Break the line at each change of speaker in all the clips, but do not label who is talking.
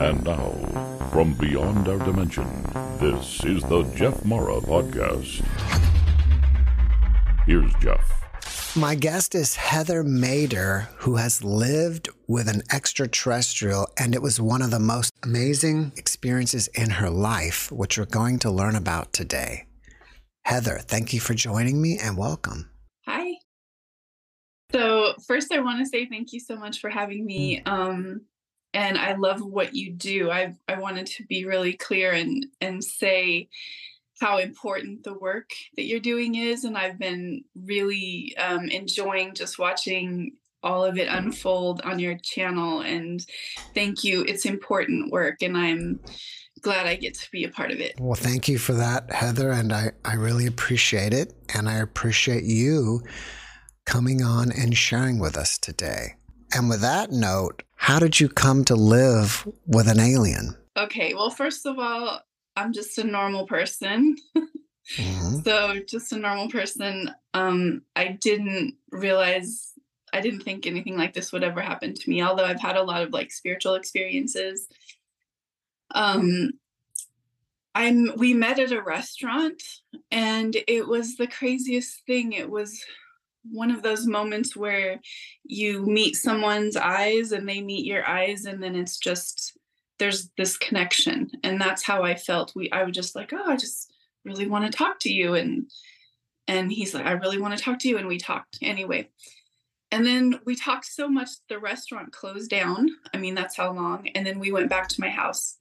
And now, from beyond our dimension, this is the Jeff Mara Podcast. Here's Jeff.
My guest is Heather Mader, who has lived with an extraterrestrial, and it was one of the most amazing experiences in her life, which we're going to learn about today. Heather, thank you for joining me and welcome.
Hi. So, first, I want to say thank you so much for having me. Um, and I love what you do. I I wanted to be really clear and and say how important the work that you're doing is, and I've been really um, enjoying just watching all of it unfold on your channel. And thank you. It's important work, and I'm glad I get to be a part of it.
Well, thank you for that, Heather, and I I really appreciate it, and I appreciate you coming on and sharing with us today. And with that note, how did you come to live with an alien?
Okay, well, first of all, I'm just a normal person. mm-hmm. So, just a normal person. Um, I didn't realize, I didn't think anything like this would ever happen to me, although I've had a lot of like spiritual experiences. Um, I'm we met at a restaurant and it was the craziest thing. It was one of those moments where you meet someone's eyes and they meet your eyes and then it's just there's this connection. And that's how i felt. We i was just like oh i just really want to talk to you. And and he's like i really want to talk to you and we talked anyway. And then we talked so much the restaurant closed down. I mean that's how long. And then we went back to my house.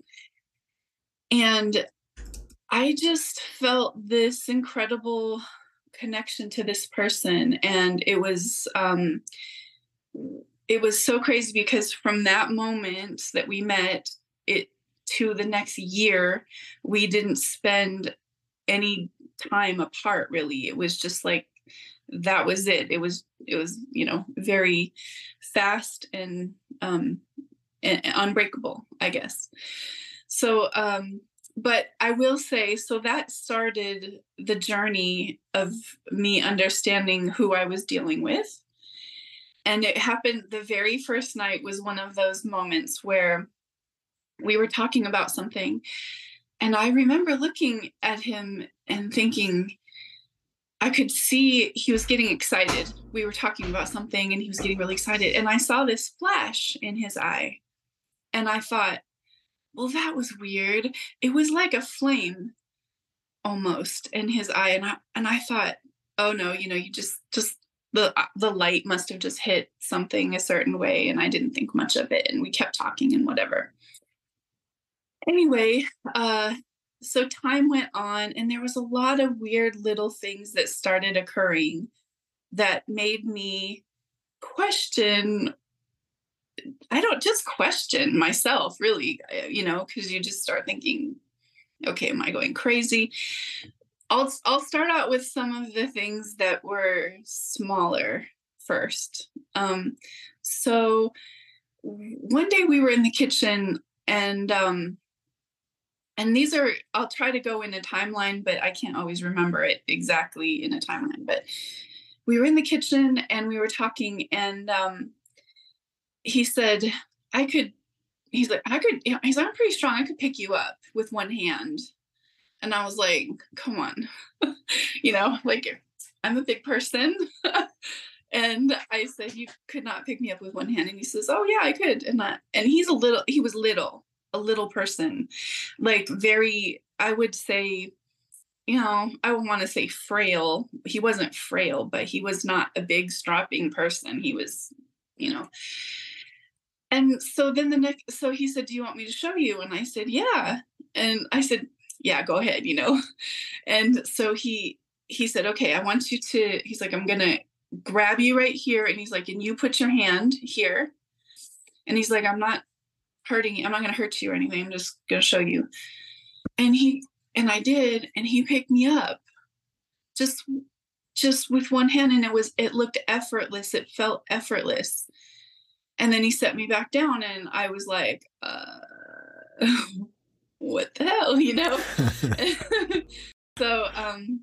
And i just felt this incredible connection to this person. And it was um it was so crazy because from that moment that we met it to the next year we didn't spend any time apart really. It was just like that was it. It was it was you know very fast and um and unbreakable i guess. So um but I will say, so that started the journey of me understanding who I was dealing with. And it happened the very first night was one of those moments where we were talking about something. And I remember looking at him and thinking, I could see he was getting excited. We were talking about something and he was getting really excited. And I saw this flash in his eye. And I thought, well, that was weird. It was like a flame almost in his eye. And I, and I thought, oh no, you know, you just, just the, uh, the light must have just hit something a certain way. And I didn't think much of it. And we kept talking and whatever. Anyway, uh, so time went on and there was a lot of weird little things that started occurring that made me question I don't just question myself, really, uh, you know, because you just start thinking, okay, am I going crazy? I'll I'll start out with some of the things that were smaller first. Um, so one day we were in the kitchen and um, and these are I'll try to go in a timeline, but I can't always remember it exactly in a timeline. But we were in the kitchen and we were talking and um, he said, I could, he's like, I could, he's like, I'm pretty strong. I could pick you up with one hand. And I was like, come on, you know, like I'm a big person. and I said, you could not pick me up with one hand. And he says, oh yeah, I could. And that, and he's a little, he was little, a little person, like very, I would say, you know, I would want to say frail. He wasn't frail, but he was not a big strapping person. He was, you know, and so then the next so he said do you want me to show you? And i said yeah. And i said yeah go ahead you know? And so he he said okay i want you to he's like i'm gonna grab you right here and he's like and you put your hand here. And he's like i'm not hurting you i'm not gonna hurt you or anything i'm just gonna show you. And he and i did and he picked me up. Just just with one hand and it was it looked effortless it felt effortless and then he set me back down and i was like uh, what the hell you know so um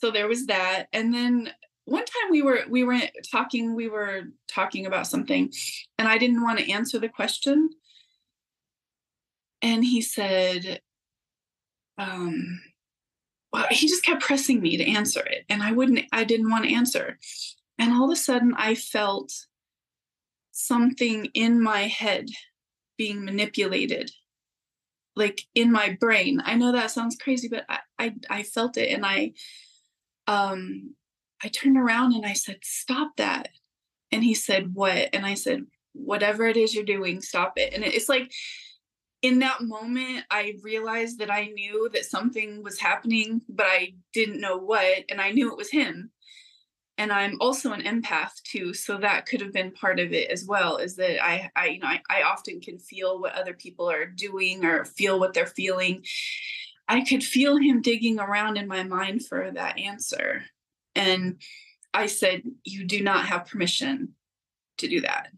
so there was that and then one time we were we were talking we were talking about something and i didn't want to answer the question and he said, um, well, he just kept pressing me to answer it. And I wouldn't, I didn't want to answer. And all of a sudden, I felt something in my head being manipulated, like in my brain. I know that sounds crazy, but I, I, I felt it. And I, um, I turned around and I said, Stop that. And he said, What? And I said, Whatever it is you're doing, stop it. And it's like, in that moment, I realized that I knew that something was happening, but I didn't know what. And I knew it was him. And I'm also an empath too. So that could have been part of it as well, is that I, I you know, I, I often can feel what other people are doing or feel what they're feeling. I could feel him digging around in my mind for that answer. And I said, You do not have permission to do that.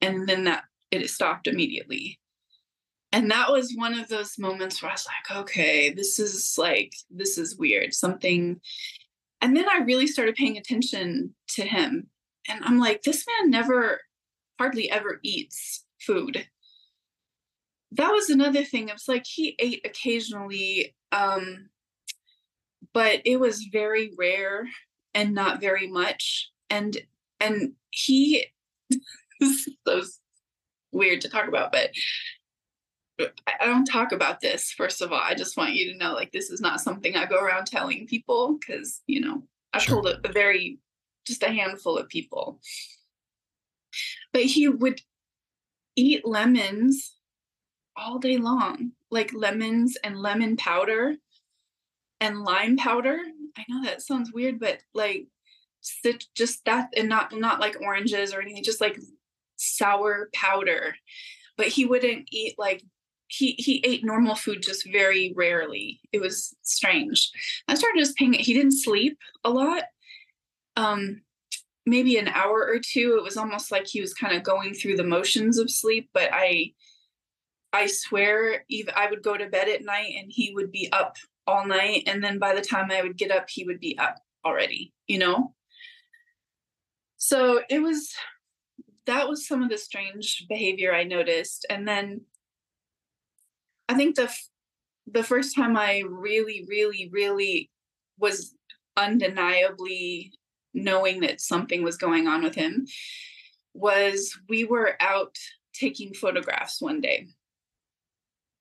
And then that it stopped immediately and that was one of those moments where I was like, okay, this is like, this is weird. Something. And then I really started paying attention to him. And I'm like, this man never, hardly ever eats food. That was another thing. It was like he ate occasionally, um, but it was very rare and not very much. And and he so weird to talk about, but I don't talk about this, first of all. I just want you to know like this is not something I go around telling people because, you know, I've sure. told a, a very, just a handful of people. But he would eat lemons all day long, like lemons and lemon powder and lime powder. I know that sounds weird, but like just that and not not like oranges or anything, just like sour powder. But he wouldn't eat like he he ate normal food just very rarely. It was strange. I started just paying. He didn't sleep a lot. Um, maybe an hour or two. It was almost like he was kind of going through the motions of sleep. But I, I swear, even I would go to bed at night and he would be up all night, and then by the time I would get up, he would be up already. You know. So it was that was some of the strange behavior I noticed. And then I think the the first time I really, really, really was undeniably knowing that something was going on with him was we were out taking photographs one day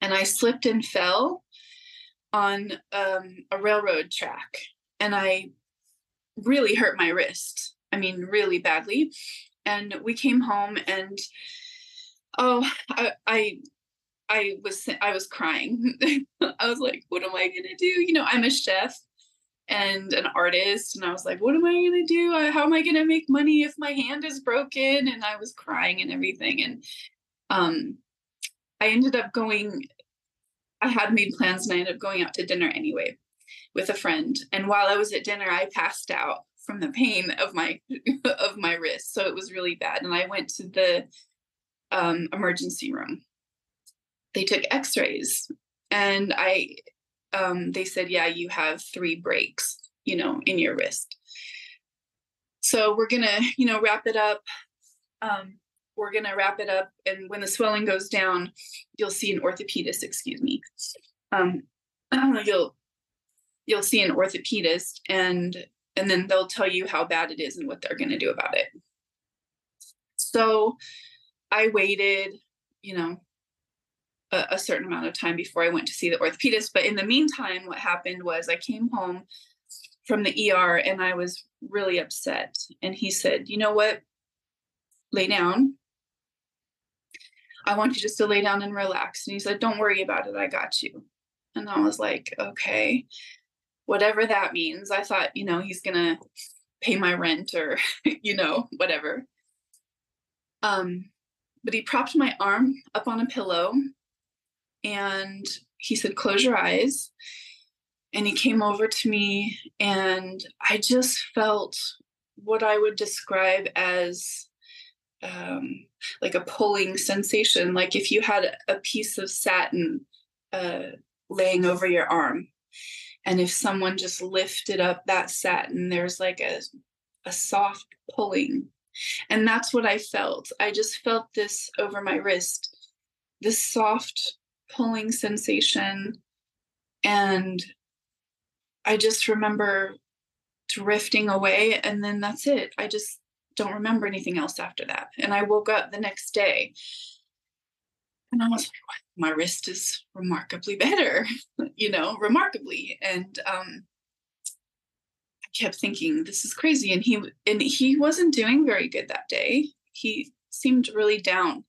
and I slipped and fell on um, a railroad track and I really hurt my wrist. I mean, really badly. And we came home and oh, I, I I was I was crying. I was like, what am I gonna do? You know, I'm a chef and an artist, and I was like, what am I gonna do? How am I gonna make money if my hand is broken? And I was crying and everything. And um, I ended up going. I had made plans, and I ended up going out to dinner anyway with a friend. And while I was at dinner, I passed out from the pain of my of my wrist. So it was really bad. And I went to the um, emergency room they took x-rays. And i um, they said yeah you have three breaks you know in your wrist. So we're gonna you know wrap it up. Um, we're gonna wrap it up. And when the swelling goes down you'll see an orthopedist excuse me. Um, you'll you'll see an orthopedist and and then they'll tell you how bad it is and what they're to do about it. So i waited you know a, a, certain amount of time before I went to see the orthopedist. But in the meantime, what happened was I came home from the ER and I was really upset. And he said, You know what? Lay down. I want you just to lay down and relax. And he said, Don't worry about it. I got you. And I was like, Okay, whatever that means. I thought, you know, he's going to pay my rent or, you know, whatever. Um, but he propped my arm up on a pillow and he said, Close your eyes. And he came over to me, and I just felt what I would describe as um, like a pulling sensation, like if you had a piece of satin uh, laying over your arm. And if someone just lifted up that satin, there's like a, a soft pulling. And that's what I felt. I just felt this over my wrist, this soft pulling sensation. And I just remember drifting away. And then that's it. I just don't remember anything else after that. And I woke up the next day and I was like, my wrist is remarkably better, you know, remarkably. And um, I kept thinking, this is crazy. And he and he wasn't doing very good that day. He seemed really down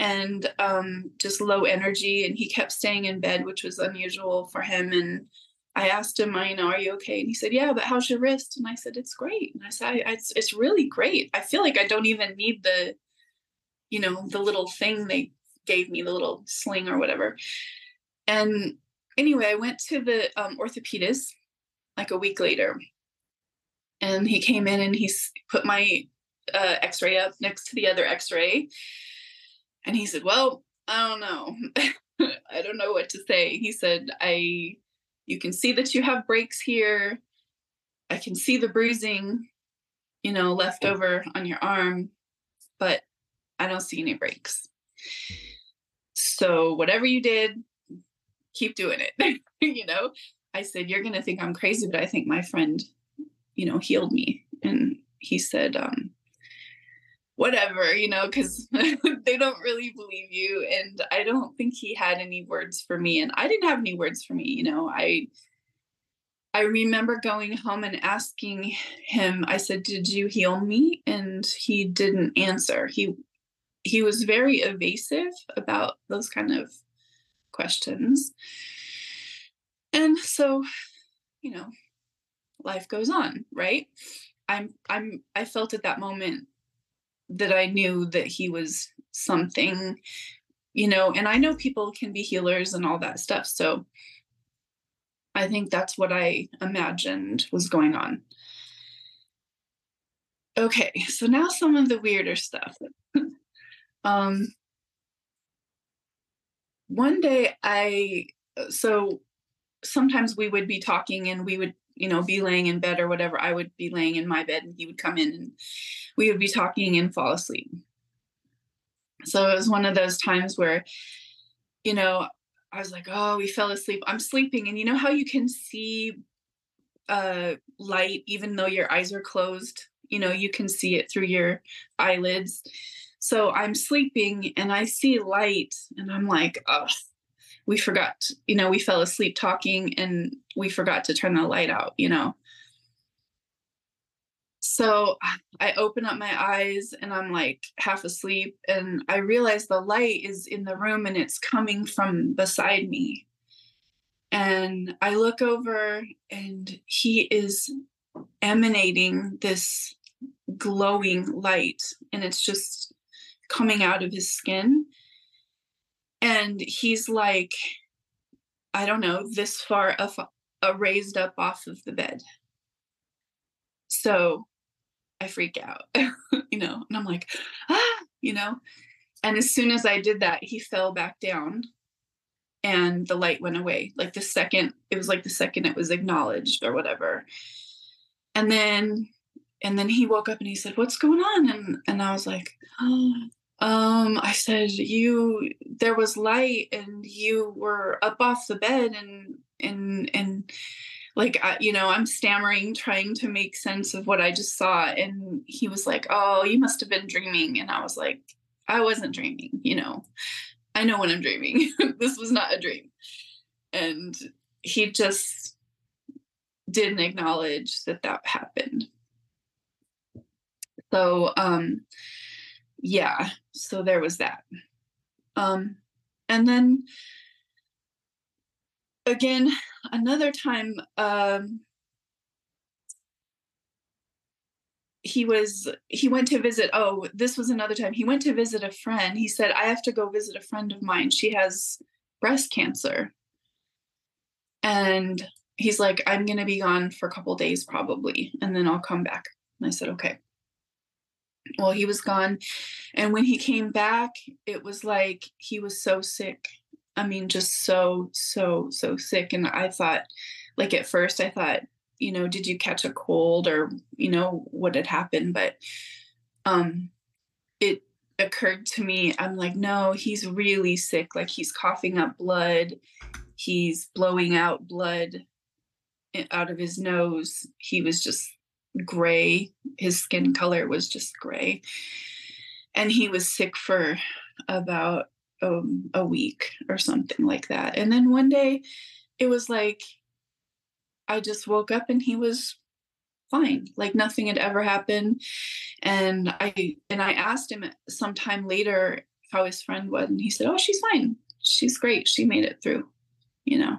and um, just low energy. And he kept staying in bed, which was unusual for him. And I asked him, I know, are you okay? And he said, yeah, but how's your wrist? And I said, it's great. And I said, it's, it's really great. I feel like I don't even need the, you know, the little thing they gave me, the little sling or whatever. And anyway, I went to the um, orthopedist like a week later. And he came in and he put my uh, x ray up next to the other x ray. And he said, Well, I don't know. I don't know what to say. He said, I you can see that you have breaks here. I can see the bruising, you know, left over on your arm, but I don't see any breaks. So whatever you did, keep doing it. you know, I said, You're gonna think I'm crazy, but I think my friend, you know, healed me. And he said, um, whatever, you know, because they don't really believe you. And I don't think he had any words for me. And I didn't have any words for me, you know. I I remember going home and asking him, I said, Did you heal me? And he didn't answer. He he was very evasive about those kind of questions. And so, you know, life goes on, right? I'm I'm I felt at that moment that I knew that he was something, you know, and I know people can be healers and all that stuff. So I think that's what I imagined was going on. Okay, so now some of the weirder stuff. um one day I so sometimes we would be talking and we would you know, be laying in bed or whatever, I would be laying in my bed and he would come in and we would be talking and fall asleep. So it was one of those times where, you know, I was like, oh, we fell asleep. I'm sleeping. And you know how you can see uh, light even though your eyes are closed? You know, you can see it through your eyelids. So I'm sleeping and I see light and I'm like, oh, we forgot, you know, we fell asleep talking and we forgot to turn the light out, you know. So I open up my eyes and I'm like half asleep and I realize the light is in the room and it's coming from beside me. And I look over and he is emanating this glowing light and it's just coming out of his skin and he's like i don't know this far up, uh, raised up off of the bed. So i freak out you know and i'm like ah you know? And as soon as i did that he fell back down and the light went away like the second it was like the second it was acknowledged or whatever. And then and then he woke up and he said what's going on? And and i was like oh um i said you there was light and you were up off the bed and and and like I, you know i'm stammering trying to make sense of what i just saw. And he was like oh you must have been dreaming. And i was like i wasn't dreaming you know. I know when i'm dreaming. This was not a dream. And he just didn't acknowledge that that happened. So um yeah so there was that. Um and then again another time um he was he went to visit oh this was another time he went to visit a friend. He said i have to go visit a friend of mine. She has breast cancer. And he's like i'm going to be gone for a couple days probably and then i'll come back. And i said okay well he was gone. And when he came back it was like he was so sick. I mean just so so so sick. And i thought like at first i thought you know did you catch a cold or you know what had happened? But um it occurred to me, I'm like, no, he's really sick. Like he's coughing up blood, he's blowing out blood out of his nose. He was just gray. His skin color was just gray. And he was sick for about um, a week or something like that. And then one day it was like I just woke up and he was fine like nothing had ever happened and i and i asked him sometime later how his friend was and he said oh she's fine she's great she made it through you know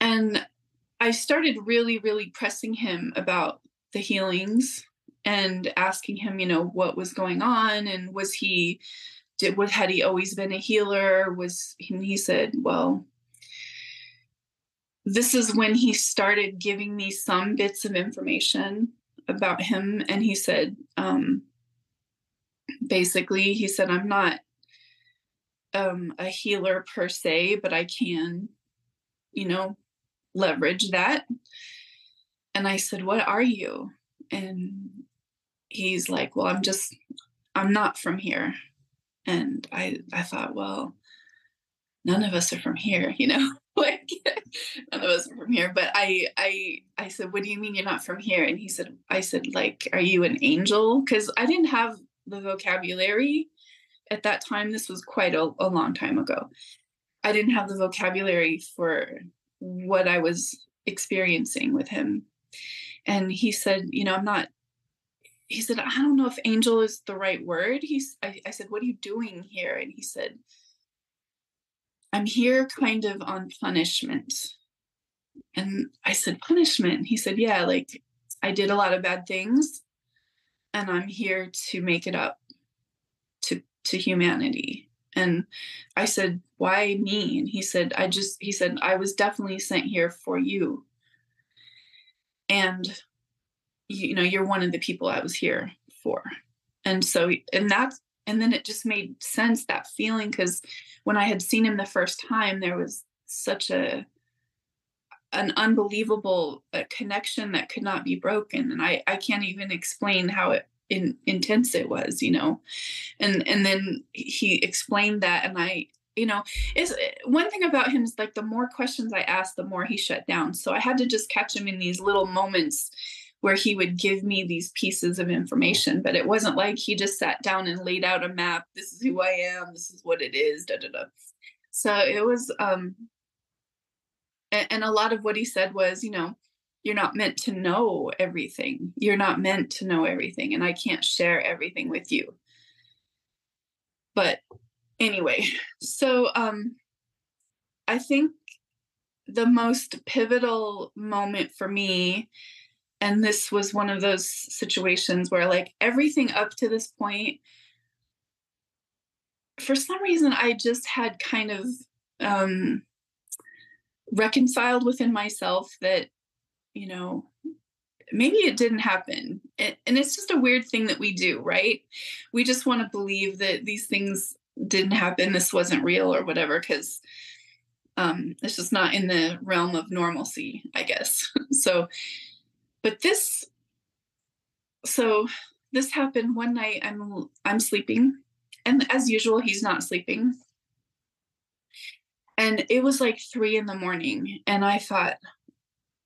and i started really really pressing him about the healings and asking him you know what was going on and was he did what had he always been a healer? Was and he said well this is when he started giving me some bits of information about him and he said um, basically he said i'm not um, a healer per se but i can you know leverage that. And i said what are you? And he's like well i'm just i'm not from here. And i i thought well none of us are from here you know like none of us are from here. But i i i said what do you mean you're not from here? And he said i said like are you an angel? Because i didn't have the vocabulary at that time. This was quite a, a long time ago. I didn't have the vocabulary for what i was experiencing with him and he said you know i'm not he said i don't know if angel is the right word he's I, I said what are you doing here and he said I'm here kind of on punishment. And I said, Punishment? He said, Yeah, like I did a lot of bad things and I'm here to make it up to to humanity. And I said, Why me? And he said, I just he said, I was definitely sent here for you. And you know, you're one of the people I was here for. And so and that's and then it just made sense that feeling because when I had seen him the first time, there was such a an unbelievable uh, connection that could not be broken, and I I can't even explain how it in, intense it was, you know, and and then he explained that, and I you know is one thing about him is like the more questions i asked the more he shut down so i had to just catch him in these little moments where he would give me these pieces of information, but it wasn't like he just sat down and laid out a map. This is who I am. This is what it is. Da da da. So it was, um, and, and a lot of what he said was, you know, you're not meant to know everything. You're not meant to know everything, and I can't share everything with you. But anyway, so um, I think the most pivotal moment for me and this was one of those situations where like everything up to this point for some reason i just had kind of um reconciled within myself that you know maybe it didn't happen. It, and it's just a weird thing that we do right? We just want to believe that these things didn't happen this wasn't real or whatever because um it's just not in the realm of normalcy i guess. So but this so this happened one night i'm i'm sleeping and as usual he's not sleeping. And it was like three in the morning and i thought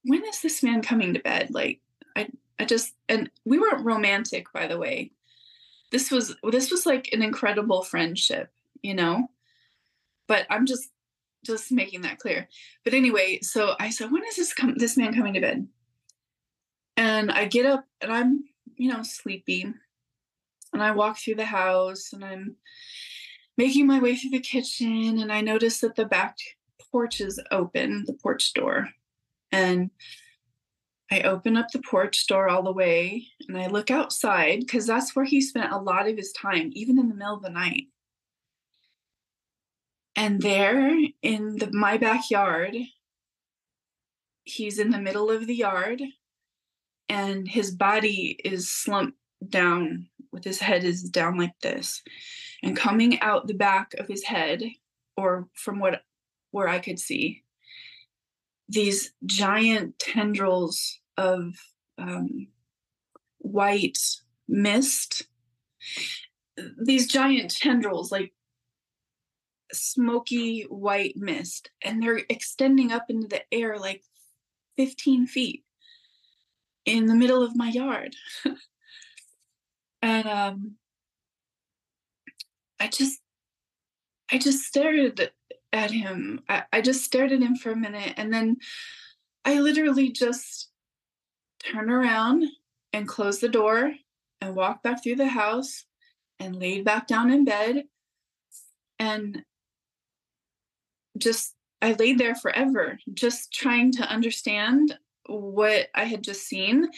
when is this man coming to bed? Like i i just and we weren't romantic by the way. This was this was like an incredible friendship you know? But i'm just just making that clear. But anyway so i said when is this come this man coming to bed? And I get up and I'm, you know, sleepy. And I walk through the house and I'm making my way through the kitchen and I notice that the back porch is open, the porch door. And I open up the porch door all the way and I look outside because that's where he spent a lot of his time, even in the middle of the night. And there in the, my backyard, he's in the middle of the yard and his body is slumped down with his head is down like this and coming out the back of his head or from what where i could see these giant tendrils of um, white mist. These giant tendrils like smoky white mist and they're extending up into the air like 15 feet in the middle of my yard. And um i just i just stared at him I, I just stared at him for a minute and then i literally just turned around and closed the door and walked back through the house and laid back down in bed and just I laid there forever just trying to understand what I had just seen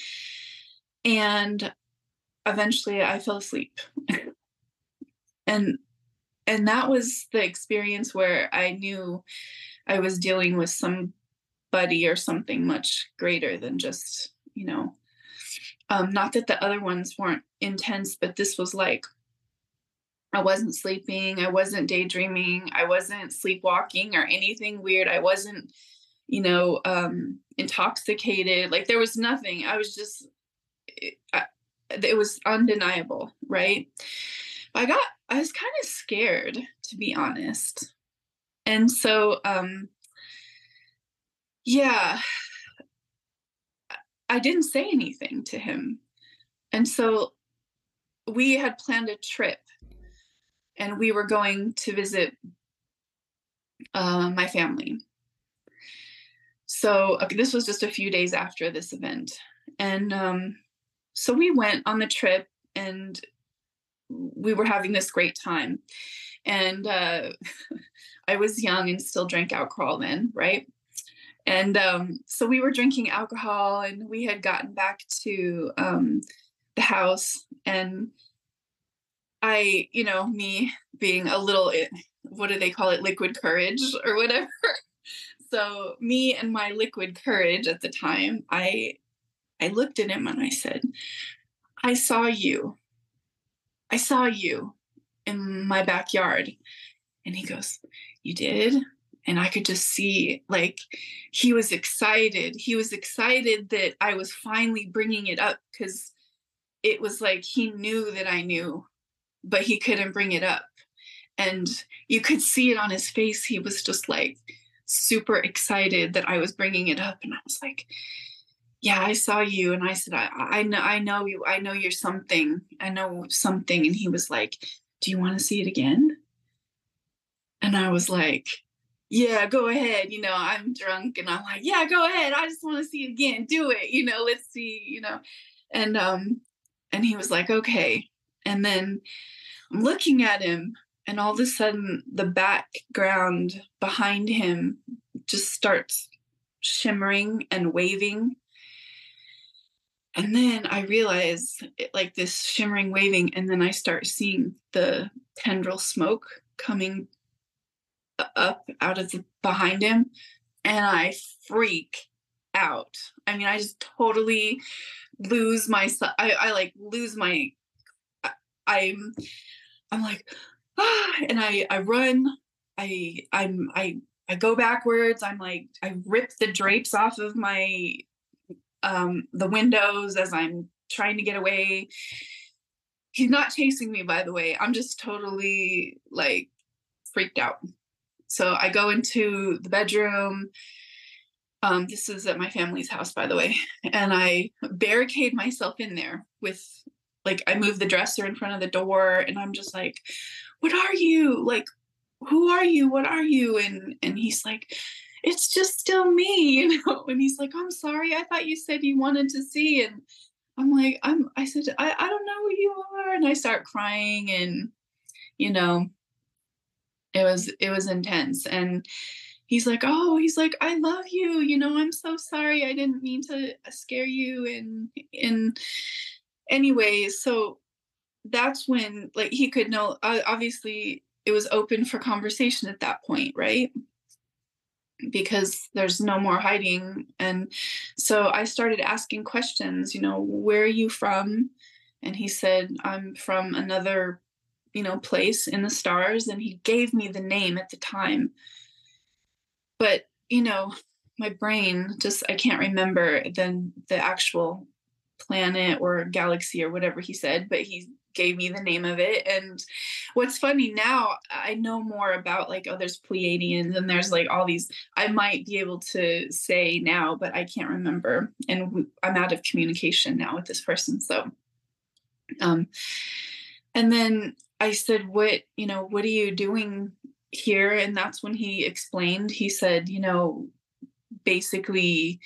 and eventually I fell asleep. and and that was the experience where I knew I was dealing with somebody or something much greater than just, you know, um, not that the other ones weren't intense, but this was like I wasn't sleeping. I wasn't daydreaming. I wasn't sleepwalking or anything weird. I wasn't, you know, um, intoxicated. Like there was nothing. I was just, it, I, it was undeniable, right? I got, I was kind of scared, to be honest. And so, um, yeah, I didn't say anything to him. And so we had planned a trip and we were going to visit uh, my family. So okay, this was just a few days after this event. And um, so we went on the trip and we were having this great time. And uh, I was young and still drank alcohol then, right? And um, so we were drinking alcohol and we had gotten back to um, the house and I, you know, me being a little, eh, what do they call it, liquid courage or whatever. so me and my liquid courage at the time, I, I looked at him and I said, I saw you. I saw you in my backyard. And he goes, You did? And I could just see like he was excited. He was excited that I was finally bringing it up because it was like he knew that I knew but he couldn't bring it up. And you could see it on his face. He was just like super excited that I was bringing it up. And I was like, yeah, I saw you. And I said, I, I know, I know you. I know you're something. I know something. And he was like, do you want to see it again? And I was like, yeah, go ahead. You know, I'm drunk and I'm like, yeah, go ahead. I just want to see it again. Do it. You know, let's see, you know. And um, and he was like, okay. And then I'm looking at him, and all of a sudden, the background behind him just starts shimmering and waving. And then I realize it, like this shimmering waving, and then I start seeing the tendril smoke coming up out of the behind him, and I freak out. I mean, I just totally lose my I, I like lose my I'm I'm like ah, and I I run. I I'm I I go backwards. I'm like I rip the drapes off of my um the windows as I'm trying to get away. He's not chasing me by the way. I'm just totally like freaked out. So I go into the bedroom. Um, this is at my family's house, by the way, and I barricade myself in there with like I move the dresser in front of the door and I'm just like, what are you? Like, who are you? What are you? And and he's like, it's just still me, you know. And he's like, I'm sorry, I thought you said you wanted to see. And I'm like, I'm I said, I, I don't know who you are. And I start crying and you know, it was it was intense. And he's like, oh, he's like, I love you, you know, I'm so sorry. I didn't mean to scare you. And and anyways, so that's when like he could know uh, obviously it was open for conversation at that point, right? Because there's no more hiding. And so I started asking questions, you know, where are you from? And he said, I'm from another, you know, place in the stars. And he gave me the name at the time. But, you know, my brain just I can't remember then the actual planet or galaxy or whatever he said, but he gave me the name of it. And what's funny now, I know more about like, oh, there's Pleiadians and there's like all these, I might be able to say now, but I can't remember. And I'm out of communication now with this person. So, um, and then I said, what, you know, what are you doing here? And that's when he explained, he said, you know, basically,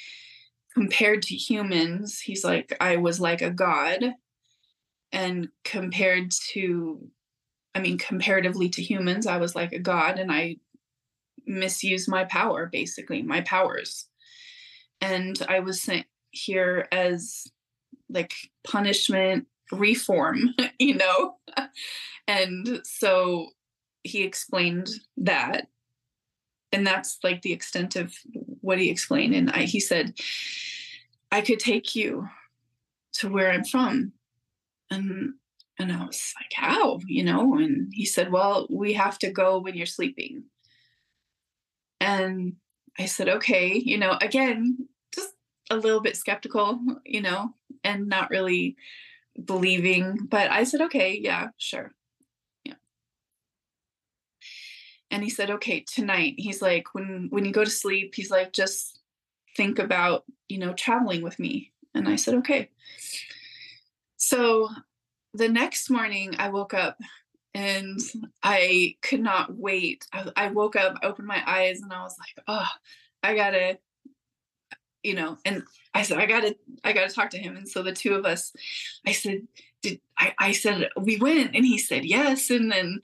compared to humans, he's like, I was like a god and compared to i mean comparatively to humans i was like a god and i misused my power basically my powers. And i was sent here as like punishment reform you know? And so he explained that. And that's like the extent of what he explained. And I, he said i could take you to where i'm from and and I was like, how? You know, and he said, Well, we have to go when you're sleeping. And I said, okay, you know, again, just a little bit skeptical, you know, and not really believing. But I said, okay, yeah, sure. Yeah. And he said, okay, tonight. He's like, when when you go to sleep, he's like, just think about, you know, traveling with me. And I said, okay. So the next morning, I woke up and I could not wait. I, woke up, opened my eyes, and I was like, oh, I gotta, you know, and I said, I gotta, I gotta talk to him. And so the two of us, I said, did I, I said, we went, and he said, yes. And then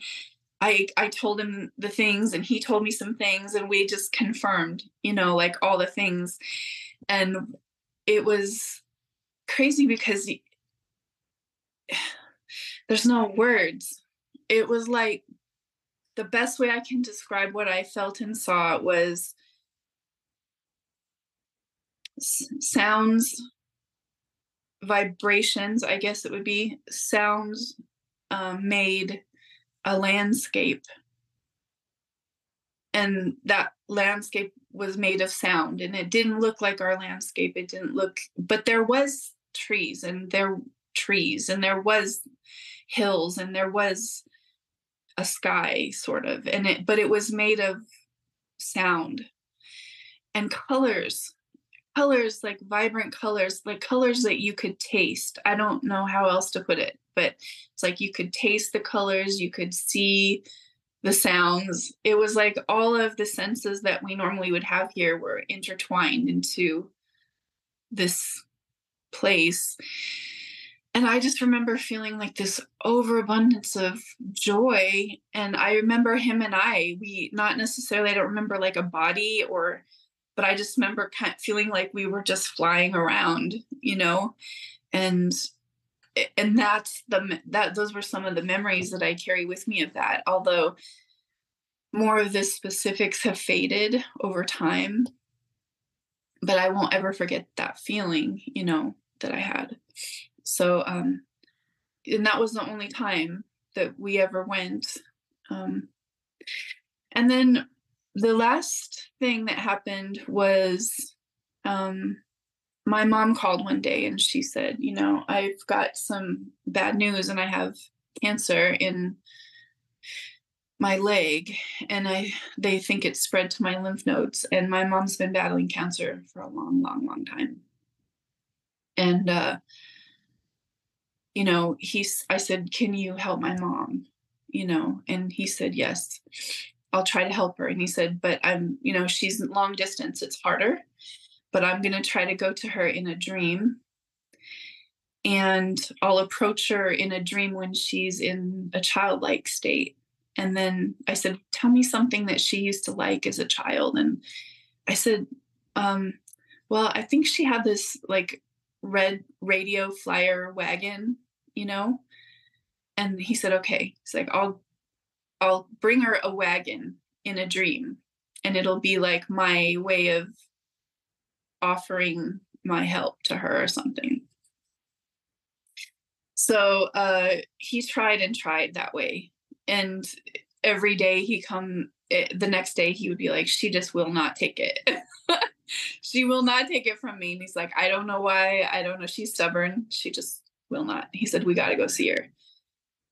I, I told him the things and he told me some things and we just confirmed, you know, like all the things. And it was crazy because there's no words. It was like the best way I can describe what I felt and saw was sounds, vibrations, I guess it would be sounds um, made a landscape. And that landscape was made of sound and it didn't look like our landscape. It didn't look, but there was trees and there trees and there was hills and there was a sky sort of and it but it was made of sound. And colors colors like vibrant colors like colors that you could taste. I don't know how else to put it but it's like you could taste the colors you could see the sounds. It was like all of the senses that we normally would have here were intertwined into this place and I just remember feeling like this overabundance of joy. And I remember him and I, we not necessarily, I don't remember like a body or, but I just remember kind of feeling like we were just flying around, you know, and and that's the that those were some of the memories that I carry with me of that. Although more of the specifics have faded over time, but I won't ever forget that feeling, you know, that I had. So, um, and that was the only time that we ever went. Um, and then the last thing that happened was um, my mom called one day and she said, You know, I've got some bad news and I have cancer in my leg and i they think it's spread to my lymph nodes and my mom's been battling cancer for a long long long time and uh you know, he's, I said, can you help my mom? You know, and he said, yes, I'll try to help her. And he said, but I'm, you know, she's long distance, it's harder, but I'm going to try to go to her in a dream. And I'll approach her in a dream when she's in a childlike state. And then I said, tell me something that she used to like as a child. And I said, um, well, I think she had this like red radio flyer wagon, you know? And he said, okay. He's like, I'll I'll bring her a wagon in a dream. And it'll be like my way of offering my help to her or something. So uh, he tried and tried that way. And every day he come eh, the next day he would be like, she just will not take it. she will not take it from me. And he's like, I don't know why. I don't know. She's stubborn. She just will not. He said, We got to go see her.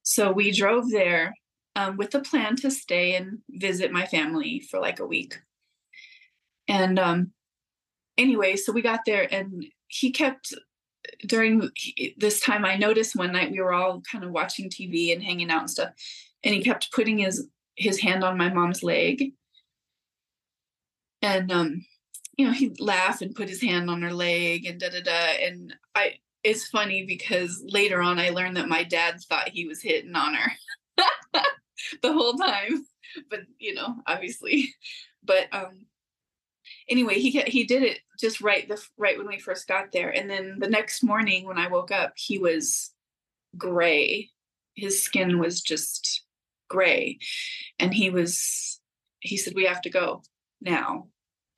So we drove there um, with the plan to stay and visit my family for like a week. And um, anyway, so we got there and he kept during this time I noticed one night we were all kind of watching TV and hanging out and stuff and he kept putting his his hand on my mom's leg and um you know he'd laugh and put his hand on her leg and da da da. And I it's funny because later on I learned that my dad thought he was hitting on her the whole time. But you know obviously. But um anyway he he did it just right the right when we first got there. And then the next morning when i woke up he was gray. His skin was just gray. And he was he said we have to go now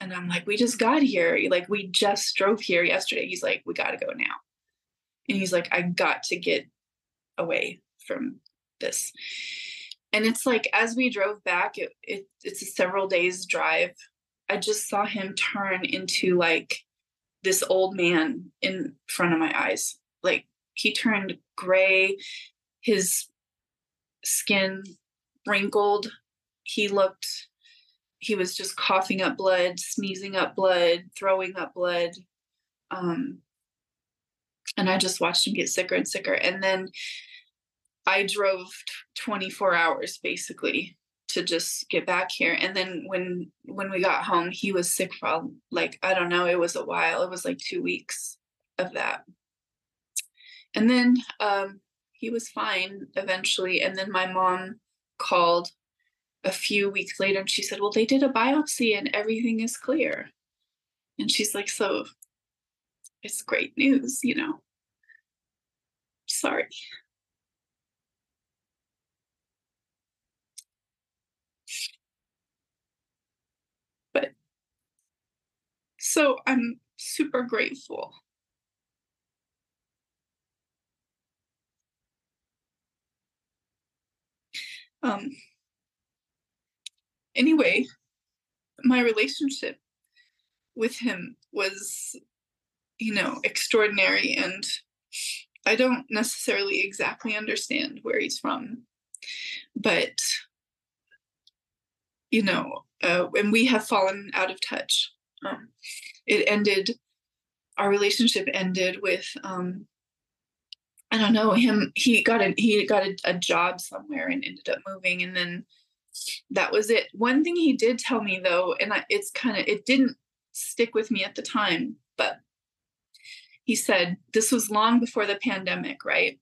and i'm like we just got here. Like we just drove here yesterday. He's like we got to go now. And he's like i got to get away from this. And it's like as we drove back it, it it's a several days drive. I just saw him turn into like this old man in front of my eyes. Like he turned gray his skin wrinkled. He looked he was just coughing up blood sneezing up blood throwing up blood um and i just watched him get sicker and sicker and then I drove 24 hours basically to just get back here. And then when when we got home, he was sick for like I don't know, it was a while. It was like two weeks of that. And then um, he was fine eventually. And then my mom called a few weeks later and she said, Well, they did a biopsy and everything is clear. And she's like, So it's great news, you know. Sorry. But so I'm super grateful. Um, anyway, my relationship with him was, you know, extraordinary. And I don't necessarily exactly understand where he's from, but, you know, uh, and we have fallen out of touch um, it ended our relationship ended with um, I don't know him. He got a he got a, a, job somewhere and ended up moving, and then that was it. One thing he did tell me though, and I, it's kind of it didn't stick with me at the time, but he said this was long before the pandemic, right?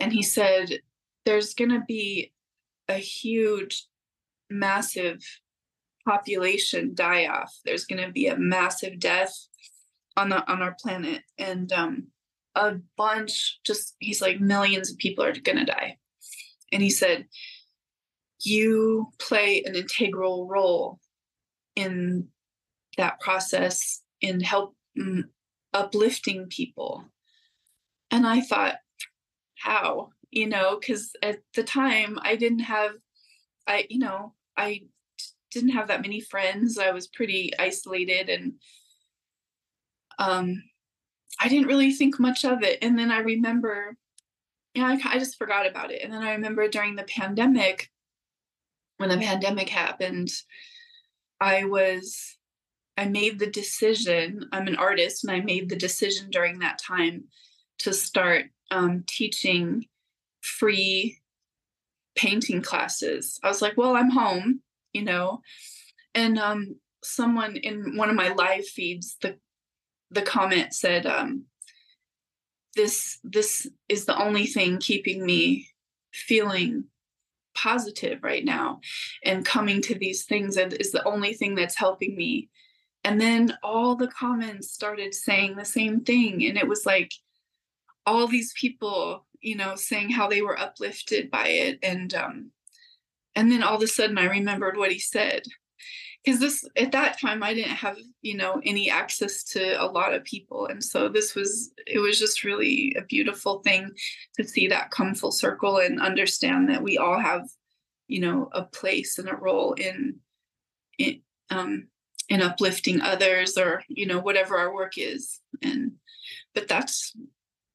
And he said there's going to be a huge, massive population die off. There's going to be a massive death on the on our planet, and um, a bunch. Just he's like millions of people are going to die, and he said, "You play an integral role in that process in help mm, uplifting people." And I thought, how? You know, because at the time I didn't have, I you know I didn't have that many friends. I was pretty isolated and um, I didn't really think much of it. And then I remember, yeah, I, I just forgot about it. And then I remember during the pandemic, when the pandemic happened, I was, I made the decision. I'm an artist, and I made the decision during that time to start um, teaching free painting classes. I was like, well, I'm home you know and um someone in one of my live feeds the the comment said um this this is the only thing keeping me feeling positive right now and coming to these things is the only thing that's helping me. And then all the comments started saying the same thing and it was like all these people you know saying how they were uplifted by it and um and then all of a sudden i remembered what he said because this at that time i didn't have you know any access to a lot of people and so this was it was just really a beautiful thing to see that come full circle and understand that we all have you know a place and a role in in um in uplifting others or you know whatever our work is and but that's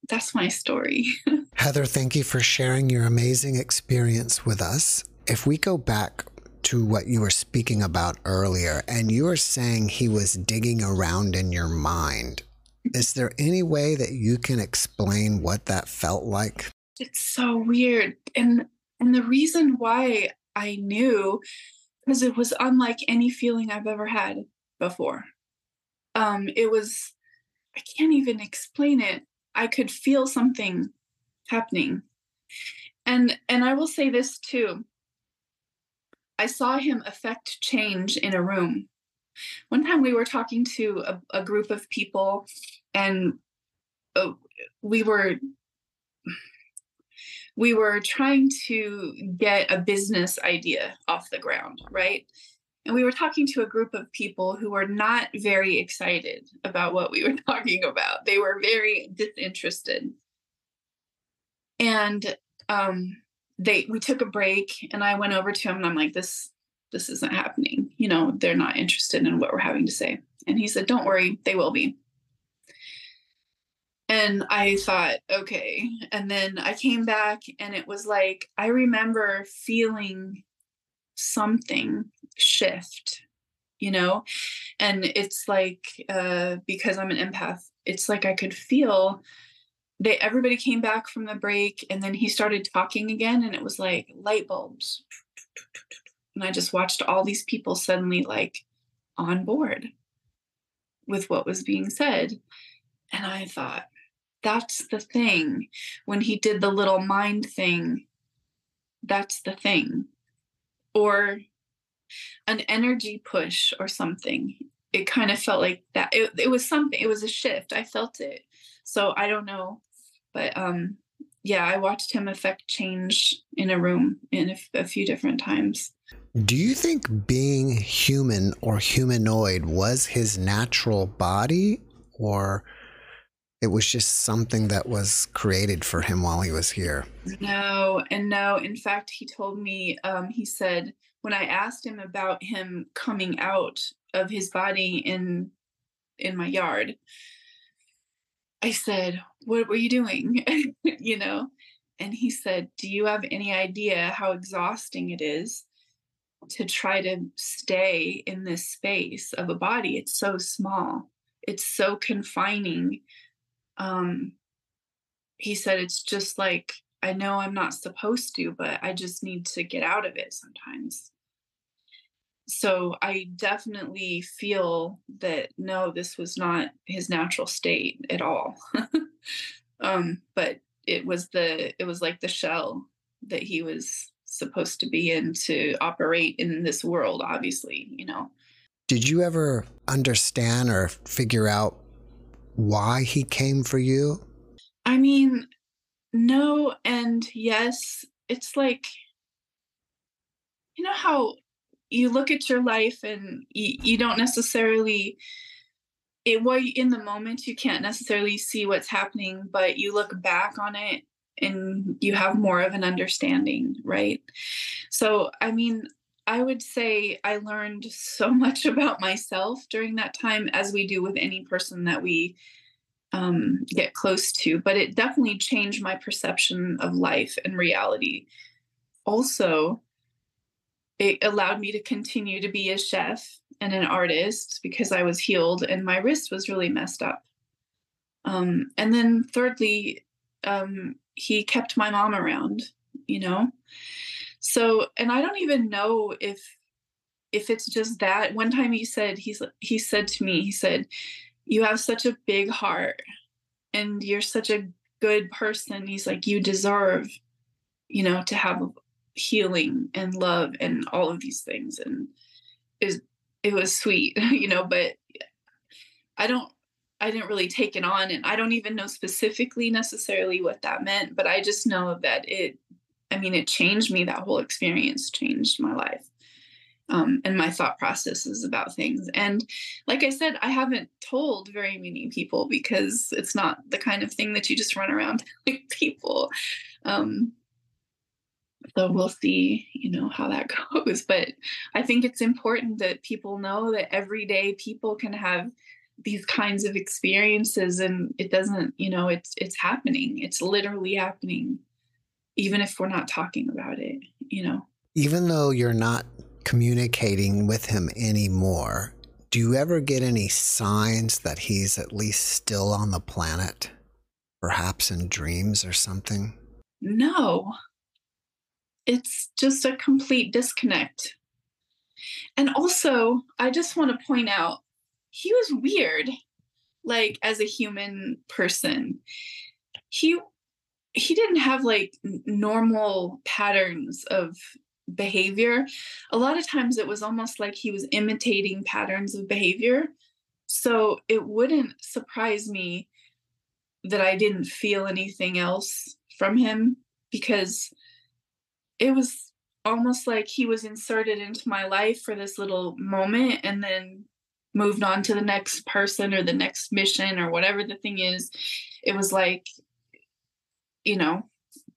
that's my story.
Heather, thank you for sharing your amazing experience with us. If we go back to what you were speaking about earlier, and you were saying he was digging around in your mind, is there any way that you can explain what that felt like?
It's so weird. And and the reason why I knew because it was unlike any feeling I've ever had before. Um, it was I can't even explain it. I could feel something happening. And and I will say this too. I saw him affect change in a room. One time we were talking to a, a group of people and uh, we were we were trying to get a business idea off the ground, right? And we were talking to a group of people who were not very excited about what we were talking about. They were very disinterested. And um, they we took a break and I went over to him and I'm like, this this isn't happening. You know, they're not interested in what we're having to say. And he said, Don't worry, they will be. And I thought, okay. And then I came back and it was like, I remember feeling something shift, you know? And it's like, uh, because I'm an empath, it's like I could feel they everybody came back from the break and then he started talking again and it was like light bulbs. And i just watched all these people suddenly like on board with what was being said. And i thought that's the thing. When he did the little mind thing that's the thing. Or an energy push or something. It kind of felt like that. It, it was something it was a shift. I felt it. So i don't know but um yeah i watched him affect change in a room in a, a few different times.
Do you think being human or humanoid was his natural body or it was just something that was created for him while he was here?
No and no in fact he told me um, he said when i asked him about him coming out of his body in in my yard I said, What were you doing? you know? And he said, Do you have any idea how exhausting it is to try to stay in this space of a body? It's so small, it's so confining. Um, he said, It's just like, I know I'm not supposed to, but I just need to get out of it sometimes so I definitely feel that no, this was not his natural state at all. um, but it was the it was like the shell that he was supposed to be in to operate in this world, obviously, you know.
Did you ever understand or figure out why he came for you?
I mean, no and yes. It's like you know how you look at your life and you, you don't necessarily it what in the moment you can't necessarily see what's happening but you look back on it and you have more of an understanding right? So i mean i would say i learned so much about myself during that time as we do with any person that we um, get close to but it definitely changed my perception of life and reality. Also it allowed me to continue to be a chef and an artist because I was healed and my wrist was really messed up. Um, and then thirdly, um, he kept my mom around, you know. So, and I don't even know if if it's just that. One time he said he's he said to me, he said, "You have such a big heart, and you're such a good person." He's like, "You deserve, you know, to have healing and love and all of these things and is it was sweet you know but i don't i didn't really take it on and i don't even know specifically necessarily what that meant but i just know that it i mean it changed me. That whole experience changed my life um, and my thought processes about things. And like i said i haven't told very many people because it's not the kind of thing that you just run around telling people um, so we'll see you know how that goes. But i think it's important that people know that everyday people can have these kinds of experiences and it doesn't you know it's it's happening. It's literally happening even if we're not talking about it you know?
Even though you're not communicating with him anymore do you ever get any signs that he's at least still on the planet perhaps in dreams or something?
No it's just a complete disconnect. And also i just want to point out he was weird like as a human person. He he didn't have like normal patterns of behavior. A lot of times it was almost like he was imitating patterns of behavior. So it wouldn't surprise me that i didn't feel anything else from him because it was almost like he was inserted into my life for this little moment and then moved on to the next person or the next mission or whatever the thing is. It was like you know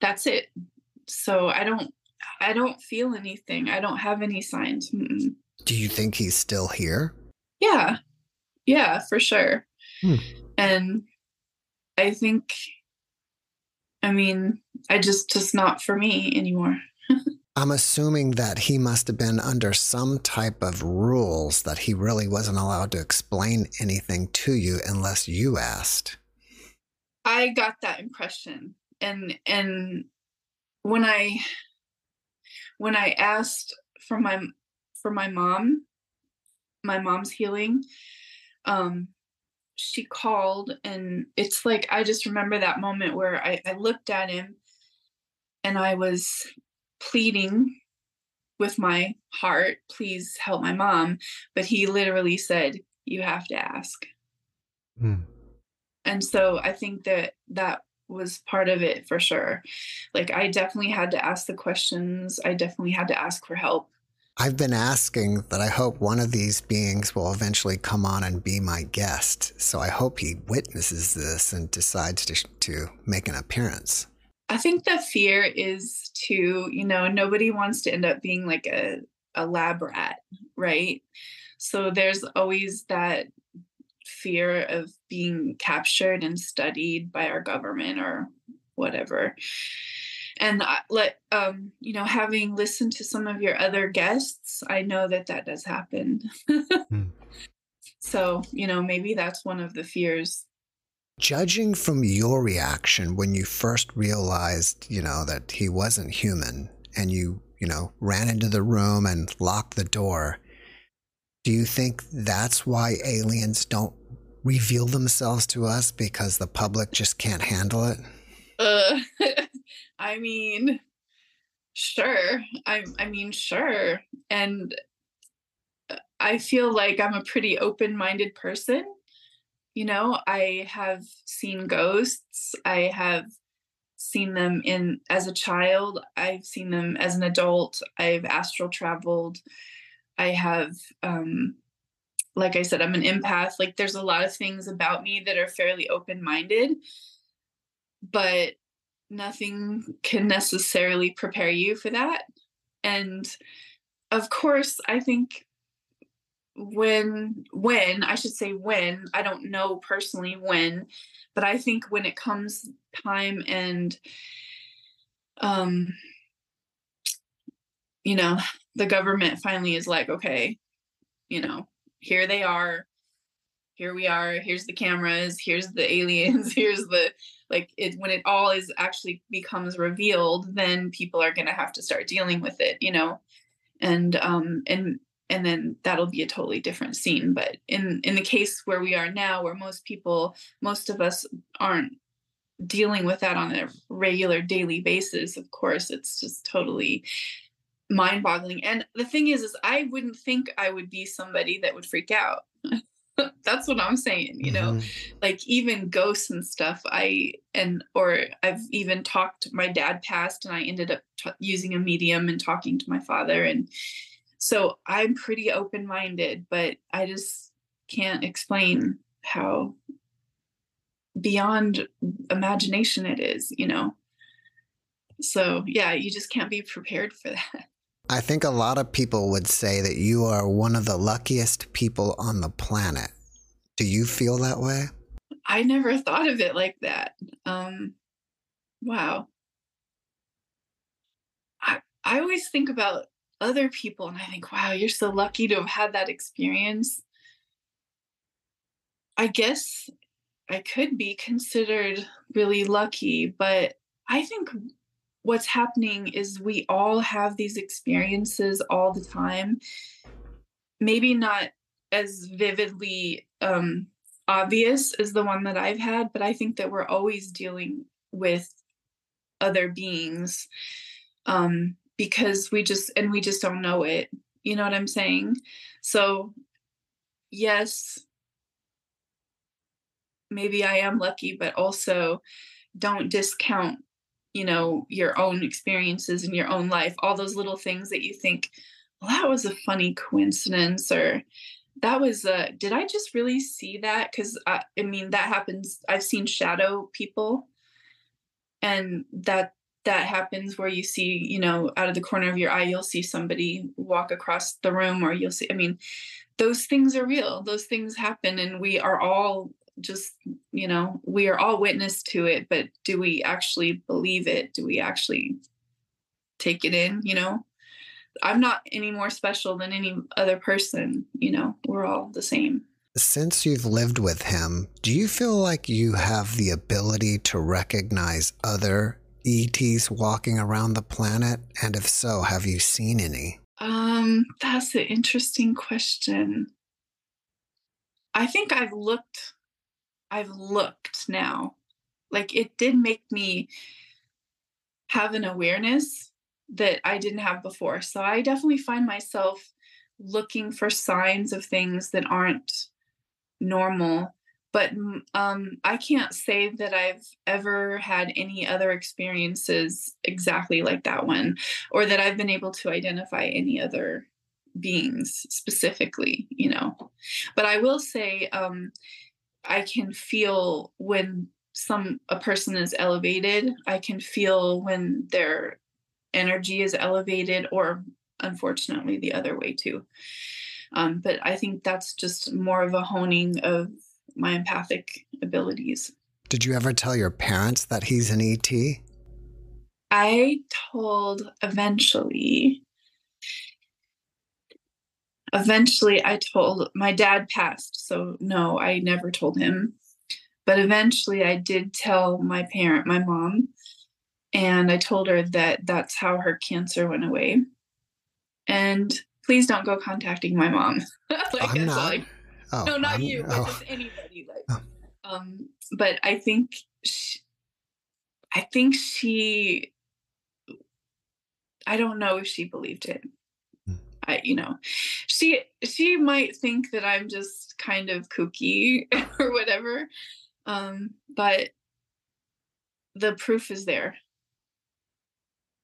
that's it. So i don't i don't feel anything. I don't have any signs. Mm-mm.
do you think he's still here?
Yeah. Yeah for sure.
Hmm.
and i think i mean i just just not for me anymore
I'm assuming that he must have been under some type of rules that he really wasn't allowed to explain anything to you unless you asked.
I got that impression. And and when I when I asked for my for my mom, my mom's healing, um she called and it's like I just remember that moment where I, I looked at him and I was pleading with my heart, please help my mom. But he literally said, you have to ask.
Hmm.
And so I think that that was part of it for sure. Like I definitely had to ask the questions. I definitely had to ask for help.
I've been asking that I hope one of these beings will eventually come on and be my guest. So I hope he witnesses this and decides to, to make an appearance.
I think the fear is to, you know, nobody wants to end up being like a, a lab rat, right? So there's always that fear of being captured and studied by our government or whatever. And I, let um, you know, having listened to some of your other guests, I know that that does happen. hmm. So, you know, maybe that's one of the fears
Judging from your reaction when you first realized, you know, that he wasn't human and you, you know, ran into the room and locked the door, do you think that's why aliens don't reveal themselves to us because the public just can't handle it?
Uh, I mean, sure. I I mean, sure. And uh, I feel like I'm a pretty open-minded person you know i have seen ghosts i have seen them in as a child i've seen them as an adult i've astral traveled i have um like i said i'm an empath like there's a lot of things about me that are fairly open minded but nothing can necessarily prepare you for that and of course i think when when i should say when i don't know personally when but i think when it comes time and um you know the government finally is like okay you know here they are. Here we are. Here's the cameras. Here's the aliens. Here's the like it when it all is actually becomes revealed then people are going to have to start dealing with it you know? And um and and then that'll be a totally different scene. But in in the case where we are now where most people most of us aren't dealing with that on a regular daily basis of course it's just totally mind boggling and the thing is is i wouldn't think i would be somebody that would freak out. That's what i'm saying you know? Mm-hmm. like even ghosts and stuff i and or i've even talked my dad passed and i ended up t- using a medium and talking to my father and so I'm pretty open minded, but I just can't explain how beyond imagination it is, you know? So yeah, you just can't be prepared for that.
I think a lot of people would say that you are one of the luckiest people on the planet Do you feel that way?
I never thought of it like that. Um, wow. I, I always think about other people and I think, wow, you're so lucky to have had that experience. I guess I could be considered really lucky, but I think what's happening is we all have these experiences all the time. Maybe not as vividly um, obvious as the one that I've had, but I think that we're always dealing with other beings um, because we just, and we just don't know it. You know what I'm saying? So, yes, maybe I am lucky, but also don't discount, you know, your own experiences in your own life, all those little things that you think, well, that was a funny coincidence or that was uh did i just really see that because I, I mean that happens i've seen shadow people and that that happens where you see you know out of the corner of your eye you'll see somebody walk across the room or you'll see i mean those things are real. Those things happen and we are all just you know we are all witness to it but do we actually believe it? Do we actually take it in you know? I'm not any more special than any other person you know? We're all the same.
Since you've lived with him do you feel like you have the ability to recognize other ets walking around the planet and if so have you seen any
um that's an interesting question i think i've looked I've looked now. Like it did make me have an awareness that I didn't have before. So I definitely find myself looking for signs of things that aren't normal. But um, I can't say that I've ever had any other experiences exactly like that one, or that I've been able to identify any other beings specifically, you know. But I will say, um, I can feel when some a person is elevated. I can feel when their energy is elevated, or unfortunately the other way too. Um, but I think that's just more of a honing of my empathic abilities.
Did you ever tell your parents that he's an ET?
I told eventually eventually I told my dad passed, so no, I never told him. But eventually I did tell my parent, my mom, and I told her that that's how her cancer went away. And please don't go contacting my mom.
like, I'm not. Like,
oh, no, not I'm, you, oh. just anybody. Like, oh. um, but I think, she, I think she, I don't know if she believed it. I, you know, she she might think that I'm just kind of kooky or whatever, um, but the proof is there.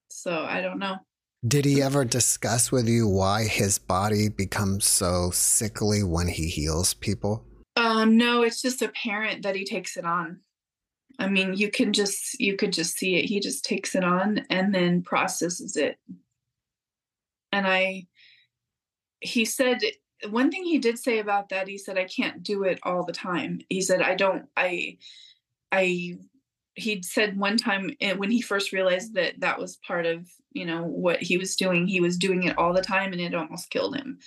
So I don't know.
Did he ever discuss with you why his body becomes so sickly when he heals people?
Um, no, it's just apparent that he takes it on. I mean, you can just you could just see it. He just takes it on and then processes it. And I he said one thing he did say about that he said i can't do it all the time he said i don't i i he said one time eh, when he first realized that that was part of you know what he was doing he was doing it all the time and it almost killed him.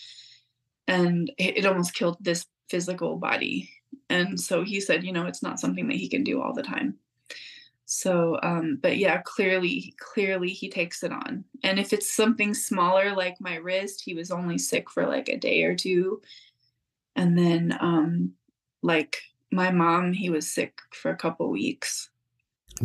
And it almost killed this physical body. And so he said you know it's not something that he can do all the time. So um but yeah clearly clearly he takes it on. And if it's something smaller like my wrist he was only sick for like a day or two. And then um like my mom he was sick for a couple weeks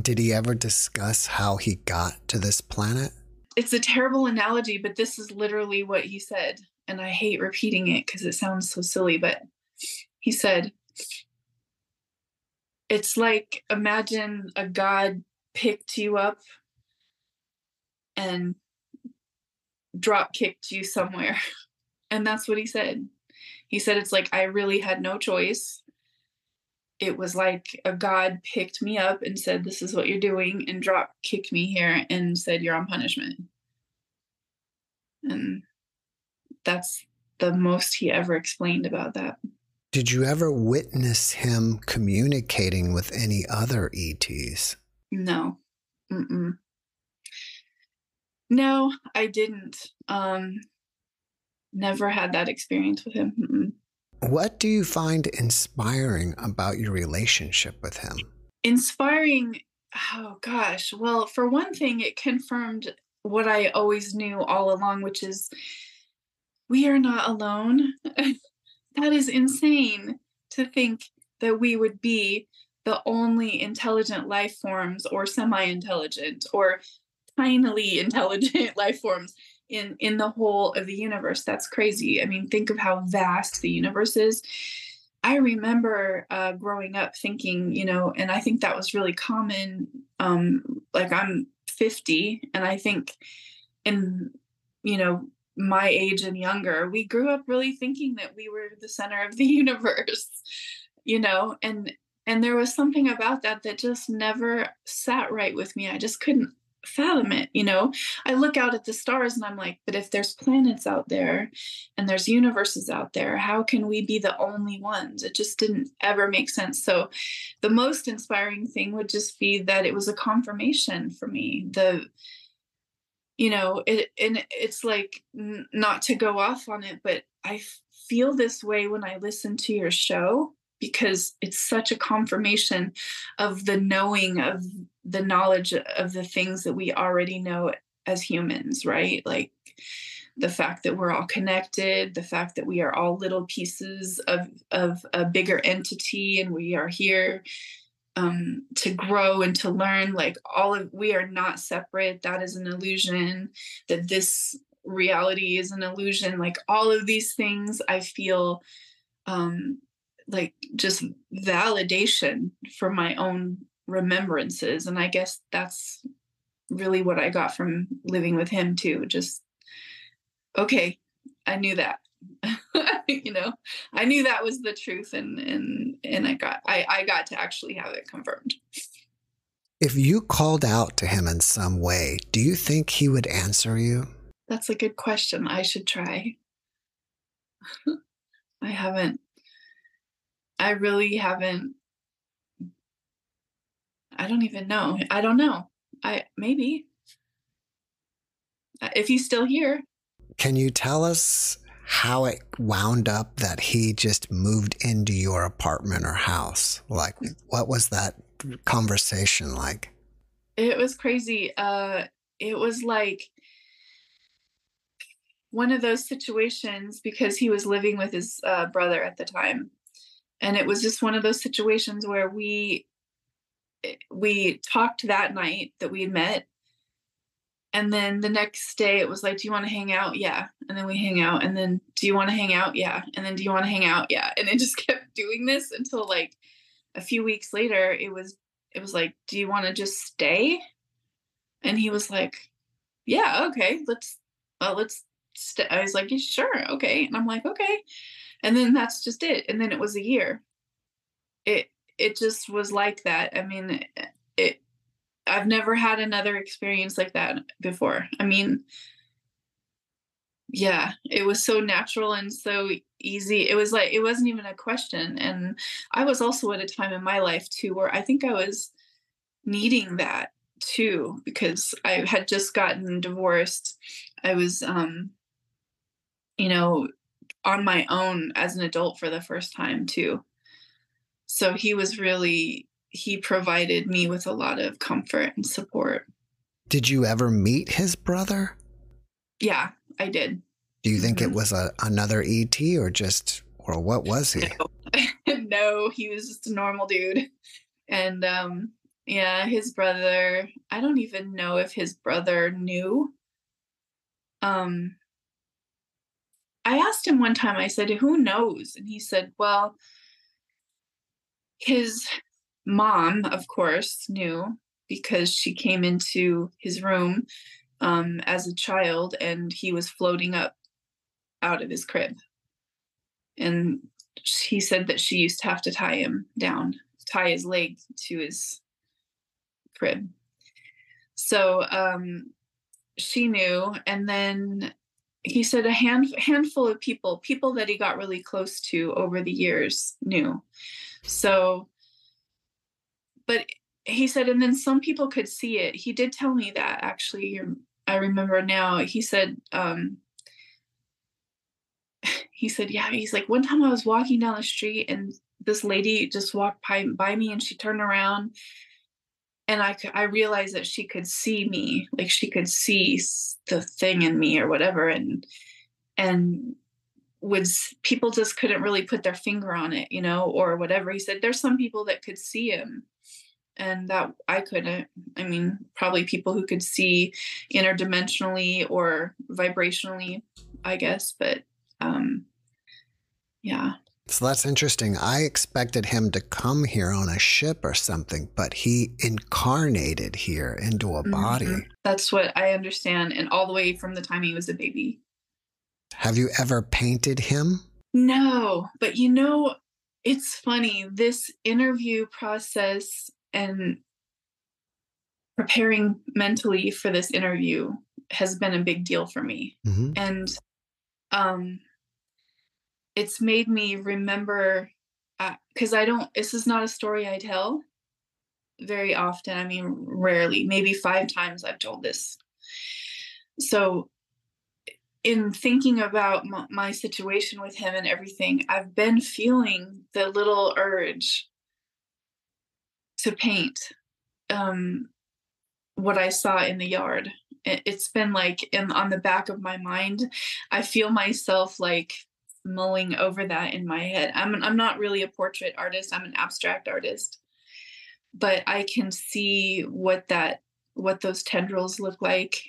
did he ever discuss how he got to this planet
it's a terrible analogy but this is literally what he said and i hate repeating it because it sounds so silly but he said it's like imagine a god picked you up and drop kicked you somewhere. And that's what he said. He said it's like I really had no choice. It was like a god picked me up and said, This is what you're doing, and drop kicked me here and said, You're on punishment. And that's the most he ever explained about that.
Did you ever witness him communicating with any other ETs?
No. Mm-mm. No, I didn't. Um, never had that experience with him. Mm-mm.
What do you find inspiring about your relationship with him?
Inspiring, oh gosh. Well, for one thing, it confirmed what I always knew all along, which is we are not alone. that is insane to think that we would be the only intelligent life forms or semi-intelligent or tinily intelligent life forms in in the whole of the universe. That's crazy. I mean think of how vast the universe is. I remember uh, growing up thinking you know and i think that was really common um like i'm 50 and i think in you know my age and younger we grew up really thinking that we were the center of the universe you know and and there was something about that that just never sat right with me. I just couldn't fathom it. You know, I look out at the stars and I'm like, but if there's planets out there and there's universes out there, how can we be the only ones? It just didn't ever make sense. So the most inspiring thing would just be that it was a confirmation for me. The you know, it and it's like n- not to go off on it, but I feel this way when I listen to your show because it's such a confirmation of the knowing of the knowledge of the things that we already know as humans, right? Like the fact that we're all connected, the fact that we are all little pieces of of a bigger entity and we are here um, to grow and to learn like all of we are not separate. That is an illusion. That this reality is an illusion. Like all of these things i feel um, like just validation for my own remembrances and i guess that's really what i got from living with him too just okay i knew that. You know i knew that was the truth and and and i got i i got to actually have it confirmed.
If you called out to him in some way do you think he would answer you?
That's a good question. I should try. I haven't I really haven't. I don't even know. I don't know. I maybe uh, if he's still here.
Can you tell us how it wound up that he just moved into your apartment or house? Like, what was that conversation like?
It was crazy. Uh, it was like one of those situations because he was living with his uh, brother at the time and it was just one of those situations where we Eh, we talked that night that we met. And then the next day it was like do you want to hang out? Yeah. And then we hang out. And then do you want to hang out? Yeah. And then do you want to hang out? Yeah. And it just kept doing this until like a few weeks later it was it was like do you want to just stay? And he was like yeah okay let's well let's stay i was like sure okay. And i'm like okay. And then that's just it. And then it was a year. It it just was like that. I mean it i've never had another experience like that before. I mean yeah it was so natural and so easy. It was like it wasn't even a question. And i was also at a time in my life too where i think i was needing that too because i had just gotten divorced. I was um you know on my own as an adult for the first time too. So he was really he provided me with a lot of comfort and support.
Did you ever meet his brother?
Yeah, I did.
Do you think mm-hmm. it was a, another ET or just or what was he?
No. no, he was just a normal dude. And um yeah, his brother, I don't even know if his brother knew. Um I asked him one time, I said, Who knows? And he said, Well, his mom, of course, knew because she came into his room um, as a child and he was floating up out of his crib. And he said that she used to have to tie him down, tie his leg to his crib. So um, she knew. And then he said a hand, handful of people, people that he got really close to over the years knew. So, but he said, and then some people could see it. He did tell me that actually. I remember now. He said, um, he said, yeah, he's like, one time I was walking down the street and this lady just walked by, by me and she turned around and I, I realized that she could see me, like she could see the thing in me or whatever. And, and was people just couldn't really put their finger on it, you know, or whatever. He said, there's some people that could see him and that I couldn't. I mean, probably people who could see interdimensionally or vibrationally, I guess, but um yeah.
So that's interesting. I expected him to come here on a ship or something, but he incarnated here into a body. Mm-hmm.
That's what I understand. And all the way from the time he was a baby.
Have you ever painted him?
No, but you know, it's funny. This interview process and preparing mentally for this interview has been a big deal for me. Mm-hmm. And um it's made me remember because uh, I don't, this is not a story I tell very often. I mean, rarely, maybe five times I've told this. So, in thinking about m- my situation with him and everything, I've been feeling the little urge to paint um, what I saw in the yard. It, it's been like in, on the back of my mind. I feel myself like mulling over that in my head. I'm I'm not really a portrait artist. I'm an abstract artist. But I can see what that what those tendrils look like.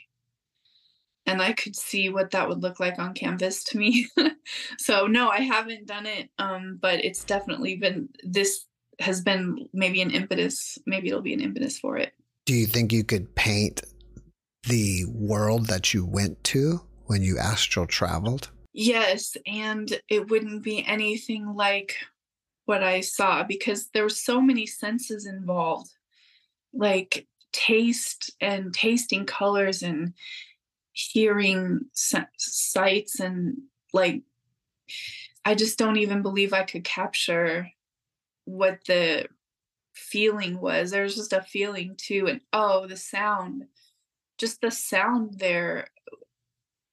And I could see what that would look like on canvas to me. so no, I haven't done it. Um, but it's definitely been this has been maybe an impetus. Maybe it'll be an impetus for it.
Do you think you could paint the world that you went to when you astral traveled?
Yes, and it wouldn't be anything like what I saw because there were so many senses involved, like taste and tasting colors and hearing sights and like I just don't even believe I could capture what the feeling was. There's just a feeling too, and oh, the sound, just the sound there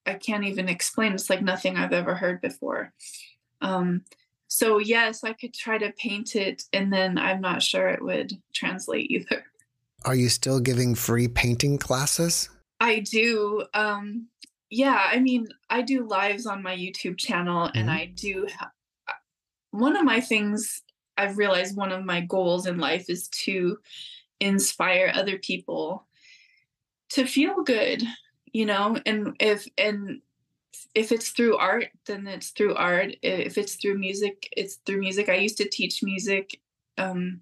I can't even explain. It's like nothing I've ever heard before. Um, so yes, I could try to paint it, and then I'm not sure it would translate either.
Are you still giving free painting classes?
I do. Um, yeah, I mean, I do lives on my YouTube channel, mm-hmm. and I do. Ha- one of my things I've realized one of my goals in life is to inspire other people to feel good you know and if and if it's through art then it's through art if it's through music it's through music i used to teach music um,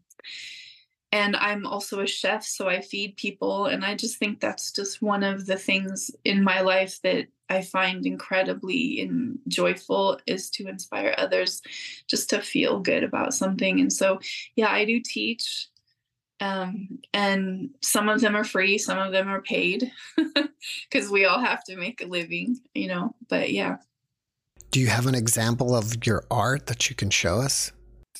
and i'm also a chef so i feed people and i just think that's just one of the things in my life that i find incredibly and joyful is to inspire others just to feel good about something and so yeah i do teach um, and some of them are free some of them are paid because we all have to make a living you know but yeah.
Do you have an example of your art that you can show us?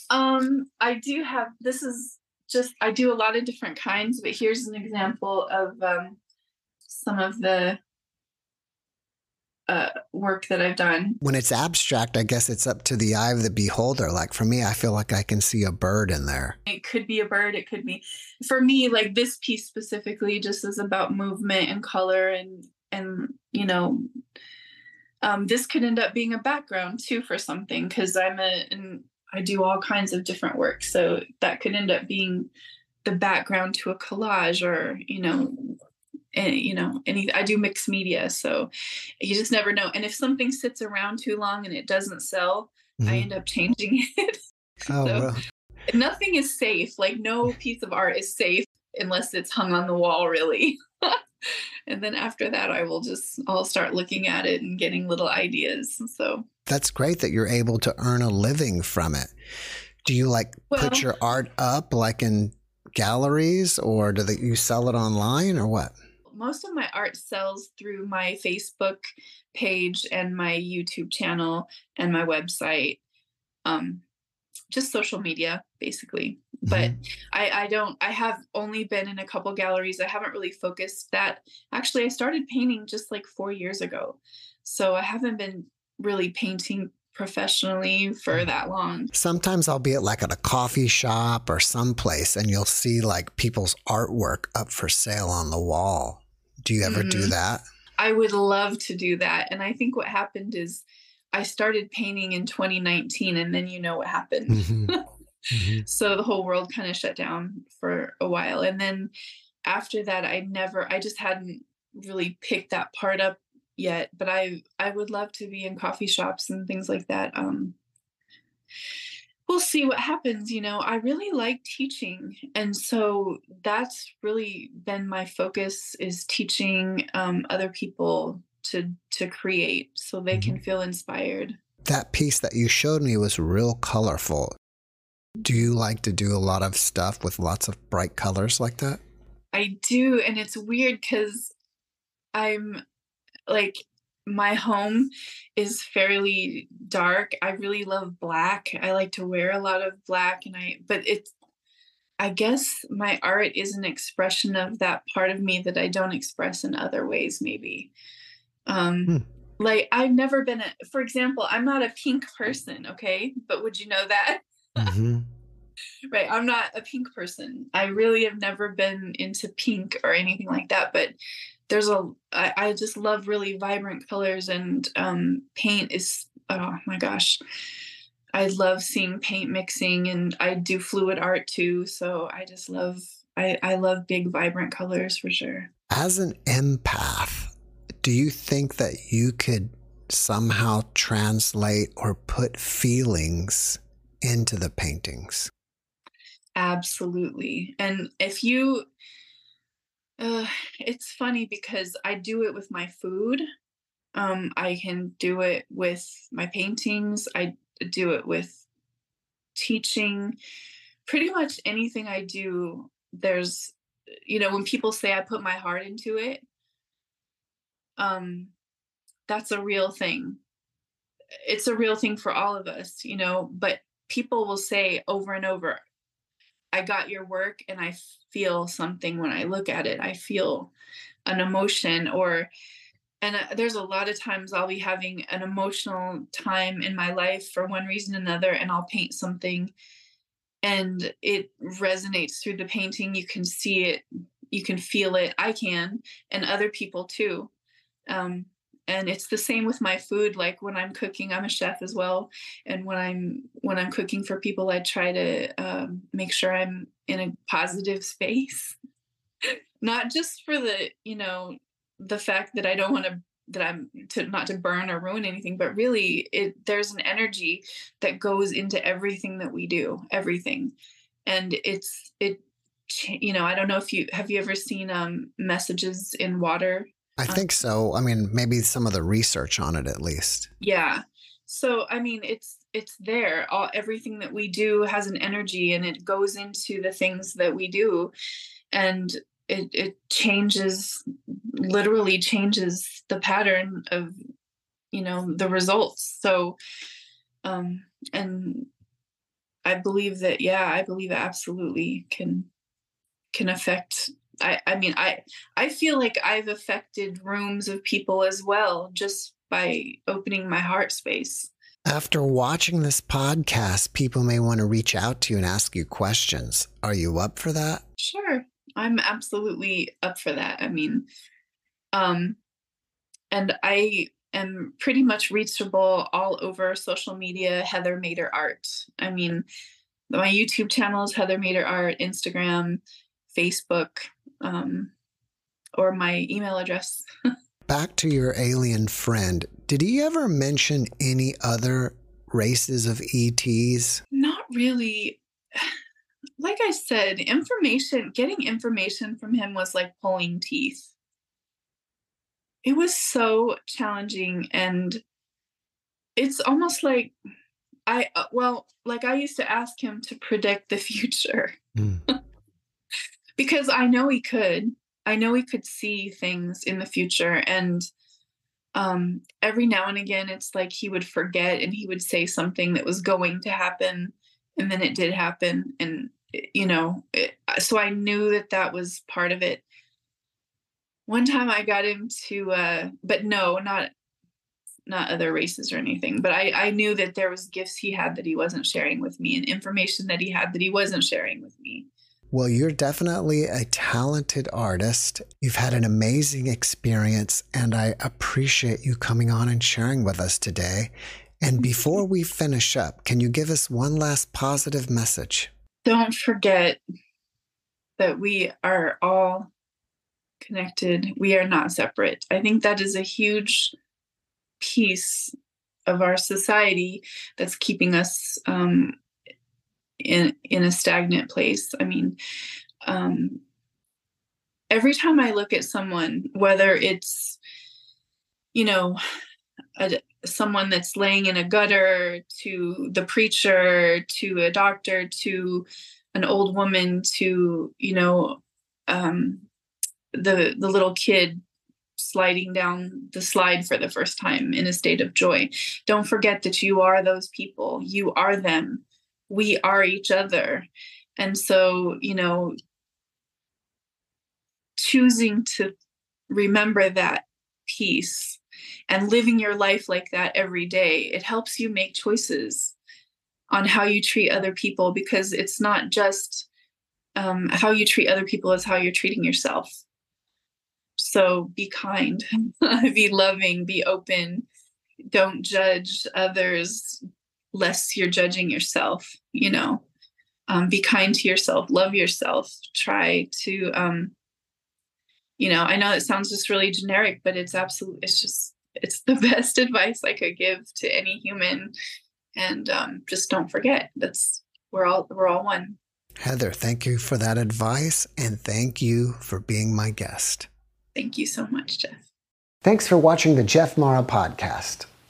Um i do have this is just i do a lot of different kinds but here's an example of um, some of the uh, work that I've done.
When it's abstract, I guess it's up to the eye of the beholder. Like for me, I feel like I can see a bird in there.
It could be a bird. It could be, for me, like this piece specifically, just is about movement and color and and you know, um, this could end up being a background too for something because I'm a and I do all kinds of different work, so that could end up being the background to a collage or you know and you know any i do mixed media so you just never know. And if something sits around too long and it doesn't sell mm-hmm. i end up changing it. Oh, so well. nothing is safe. Like no piece of art is safe unless it's hung on the wall really and then after that i will just i'll start looking at it and getting little ideas so.
That's great that you're able to earn a living from it. Do you like well, put your art up like in galleries or do they, you sell it online or what?
Most of my art sells through my Facebook page and my YouTube channel and my website. Um, just social media basically. But mm-hmm. I, I don't i have only been in a couple galleries. I haven't really focused that. Actually i started painting just like four years ago. So i haven't been really painting professionally for mm. that long.
Sometimes i'll be at like at a coffee shop or someplace and you'll see like people's artwork up for sale on the wall. Do you ever mm-hmm. do that?
I would love to do that. And i think what happened is I started painting in 2019, and then you know what happened. Mm-hmm. mm-hmm. So the whole world kind of shut down for a while. And then after that, I never, I just hadn't really picked that part up yet. But I, I would love to be in coffee shops and things like that. Um, we'll see what happens you know i really like teaching and so that's really been my focus is teaching um, other people to to create so they mm-hmm. can feel inspired.
That piece that you showed me was real colorful. Do you like to do a lot of stuff with lots of bright colors like that?
I do and it's weird because i'm like my home is fairly dark. I really love black. I like to wear a lot of black and i but it's I guess my art is an expression of that part of me that I don't express in other ways, maybe. Um, hmm. Like I've never been a, for example, I'm not a pink person, okay? But would you know that? Mm-hmm. right. I'm not a pink person. I really have never been into pink or anything like that. But there's a, I, I just love really vibrant colors and um, paint is, oh my gosh. I love seeing paint mixing and I do fluid art too. So I just love, I, I love big, vibrant colors for sure.
As an empath, do you think that you could somehow translate or put feelings into the paintings?
Absolutely. And if you, uh, it's funny because I do it with my food. Um, I can do it with my paintings. I do it with teaching. Pretty much anything I do, there's, you know, when people say I put my heart into it, um, that's a real thing. It's a real thing for all of us, you know, but people will say over and over, I got your work and I feel something when I look at it. I feel an emotion or and uh, there's a lot of times I'll be having an emotional time in my life for one reason or another and I'll paint something and it resonates through the painting you can see it you can feel it I can and other people too um, and it's the same with my food like when i'm cooking i'm a chef as well. And when i'm when i'm cooking for people i try to um, make sure i'm in a positive space. Not just for the you know the fact that i don't want to that i'm to not to burn or ruin anything but really it there's an energy that goes into everything that we do everything. And it's it you know i don't know if you have you ever seen um messages in water
I uh, think so. I mean, maybe some of the research on it at least.
Yeah. So I mean, it's it's there. All everything that we do has an energy, and it goes into the things that we do, and it it changes, literally changes the pattern of, you know, the results. So, um, and I believe that yeah, I believe it absolutely can can affect I, I mean I I feel like I've affected rooms of people as well just by opening my heart space.
After watching this podcast, people may want to reach out to you and ask you questions. Are you up for that?
Sure. I'm absolutely up for that. I mean, um and I am pretty much reachable all over social media, Heather Mader Art. I mean, my YouTube channel is Heather Mader Art, Instagram, Facebook, um, or my email address.
Back to your alien friend. Did he ever mention any other races of ETs?
Not really. Like I said, information, getting information from him was like pulling teeth. It was so challenging and it's almost like I, uh, well, like I used to ask him to predict the future. Mm because I know he could. I know he could see things in the future and um, every now and again it's like he would forget and he would say something that was going to happen and then it did happen and you know it, so i knew that that was part of it one time i got him to uh but no not not other races or anything but i i knew that there was gifts he had that he wasn't sharing with me and information that he had that he wasn't sharing with me
well, you're definitely a talented artist. You've had an amazing experience, and I appreciate you coming on and sharing with us today. And before we finish up, can you give us one last positive message?
Don't forget that we are all connected. We are not separate. I think that is a huge piece of our society that's keeping us um, in in a stagnant place. I mean, um, every time I look at someone, whether it's you know a, someone that's laying in a gutter to the preacher to a doctor to an old woman to you know um, the the little kid sliding down the slide for the first time in a state of joy. Don't forget that you are those people. You are them we are each other. And so you know choosing to remember that piece and living your life like that every day it helps you make choices on how you treat other people because it's not just um, how you treat other people is how you're treating yourself. So be kind be loving be open. Don't judge others less you're judging yourself you know. Um, be kind to yourself love yourself try to um, you know i know it sounds just really generic but it's absolutely it's just it's the best advice i could give to any human. And um, just don't forget that's we're all we're all one.
Heather thank you for that advice and thank you for being my guest.
Thank you so much jeff.
Thanks for watching the jeff mara podcast